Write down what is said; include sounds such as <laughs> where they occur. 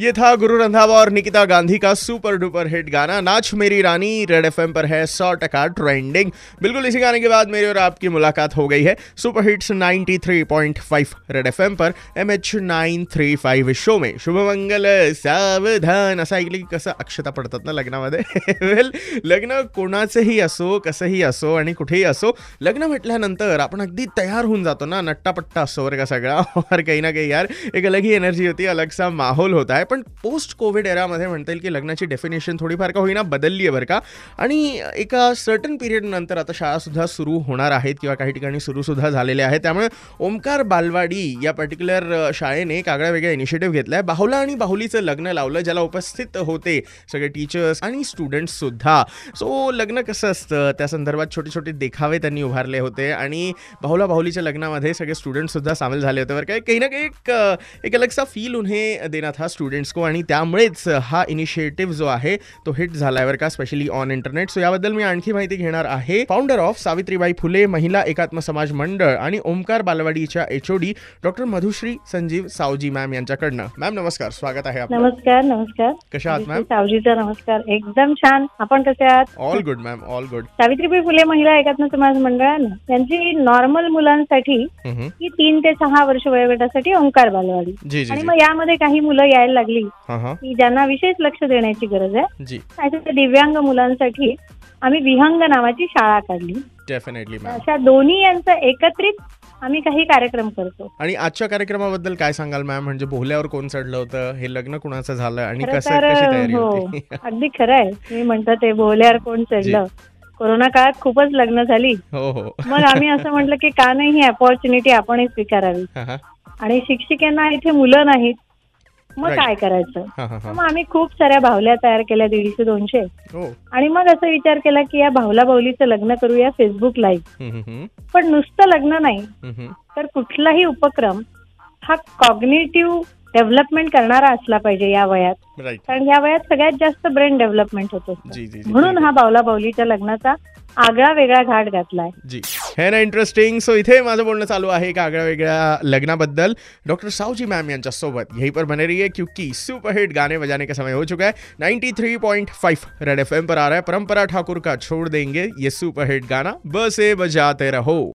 ये था गुरु रंधावा और निकिता गांधी का सुपर डुपर हिट गाना। नाच मेरी रानी, रेड एफएम पर है सौ टका ट्रेंडिंग। बिल्कुल इसी गाने के बाद मेरी और आपकी मुलाकात हो गई है सुपर हिट्स 93.5 रेड एफएम पर M H nine three five show में। शुभमंगल सावधान। असं ऐकलं की कसं अक्षता पडतात ना लग्नामध्ये <laughs> वेल, लग्न कोणाचंही असो कसंही असो आणि कुठेही असो। लग्न म्हटल्यानंतर आपण अगदी तयार होऊन जातो ना, नट्टापट्टा असतो बरं का सगळा. <laughs> और काही ना काही यार, एक अलग ही एनर्जी होती अलग सा माहोल होता आहे पण पोस्ट कोविड एरामध्ये म्हणता येईल की लग्नाची डेफिनेशन थोडीफार का होईना बदलली आहे बरं का. आणि एका सर्टन पिरियड नंतर आता शाळासुद्धा सुरू होणार आहेत किंवा काही ठिकाणी सुरूसुद्धा झालेल्या आहेत. त्यामुळे ओमकार बालवाडी या पर्टिक्युलर शाळेने एक आगळ्या वेगळ्या इनिशिएटिव्ह घेतला आहे बाहुला आणि बाहुलीचं लग्न लावलं ज्याला उपस्थित होते सगळे टीचर्स आणि स्टुडंट्ससुद्धा सो लग्न कसं असतं? त्या संदर्भात छोटे छोटे देखावे त्यांनी उभारले होते आणि बाहुला बाहुलीच्या लग्नामध्ये सगळे स्टुडंट्ससुद्धा सामील झाले होते बरं काय काही ना काही एक एक अलग सा फील उन्हें देणार हा स्टुडंट को आणि त्यामुळेच हा इनिशिएटिव्ह जो आहे तो हिट झालाय बरं का स्पेशली ऑन इंटरनेट सो याबद्दल मी आणखी माहिती घेणार आहे. फाउंडर ऑफ सावित्रीबाई फुले महिला एकात्म समाज मंडळ आणि Omkar बालवाडीच्या HOD doctor Madhushri Sanjeev Savji ma'am यांच्याकडनं. Ma'am नमस्कार. स्वागत आहे आपलं. नमस्कार नमस्कार. कशा आहात मॅम सावजीचा नमस्कार. एकदम छान. आपण कसे आहात? All good ma'am all good Savitribai Phule Mahila Ekatma Samaj मंडळानं त्यांची नॉर्मल मुलांसाठी ही तीन ते सहा वर्ष वयोगटासाठी ओंकार बालवाडी. आणि मग यामध्ये काही मुलं यायला लागली. की ज्यांना विशेष लक्ष देण्याची गरज आहे. अशा दिव्यांग मुलांसाठी आम्ही विहंग नावाची शाळा काढली. डेफिनेटली अशा दोन्ही यांचं एकत्रित आम्ही काही कार्यक्रम करतो. आणि आजच्या कार्यक्रमाबद्दल काय सांगाल मॅम म्हणजे बोहल्यावर कोण चढलं होतं? हे लग्न कुणाचं झालं? आणि कसं हो <laughs> अगदी खरं आहे. मी म्हणतो ते बोल्यावर कोण चढलं? कोरोना काळात खूपच लग्न झाली. हो हो. मग आम्ही असं म्हटलं की का नाही ही अपॉर्च्युनिटी आपणही स्वीकारावी. आणि शिक्षिकांना इथे मुलं नाहीत. मग. काय करायचं. मग आम्ही खूप साऱ्या भावल्या तयार केल्या दीडशे दोनशे. हो. आणि मग असा विचार केला की या भावला भावलीचं लग्न करूया फेसबुक लाईव्ह पण नुसतं लग्न नाही. तर कुठलाही उपक्रम हा कॉग्नेटिव्ह डेव्हलपमेंट करणारा असला पाहिजे या वयात. कारण या वयात सगळ्यात जास्त ब्रेन डेव्हलपमेंट होत म्हणून हा बावला बावलीच्या लग्नाचा आगळा वेगळा घाट घातलाय. हे ना इंटरेस्टिंग सो इथे माझं बोलणं चालू आहे एका आगळ्या वेगळ्या लग्नाबद्दल. डॉक्टर सावजी मैम यांच्यासोबत. यही पर बने रही है क्योंकि सुपरहिट गाने बजाने का समय हो चुका है. 93.5 रेड एफएम पर आ रहा है. परंपरा ठाकुर का छोड़ देंगे ये सुपरहिट गाना. बसे बजाते रहो.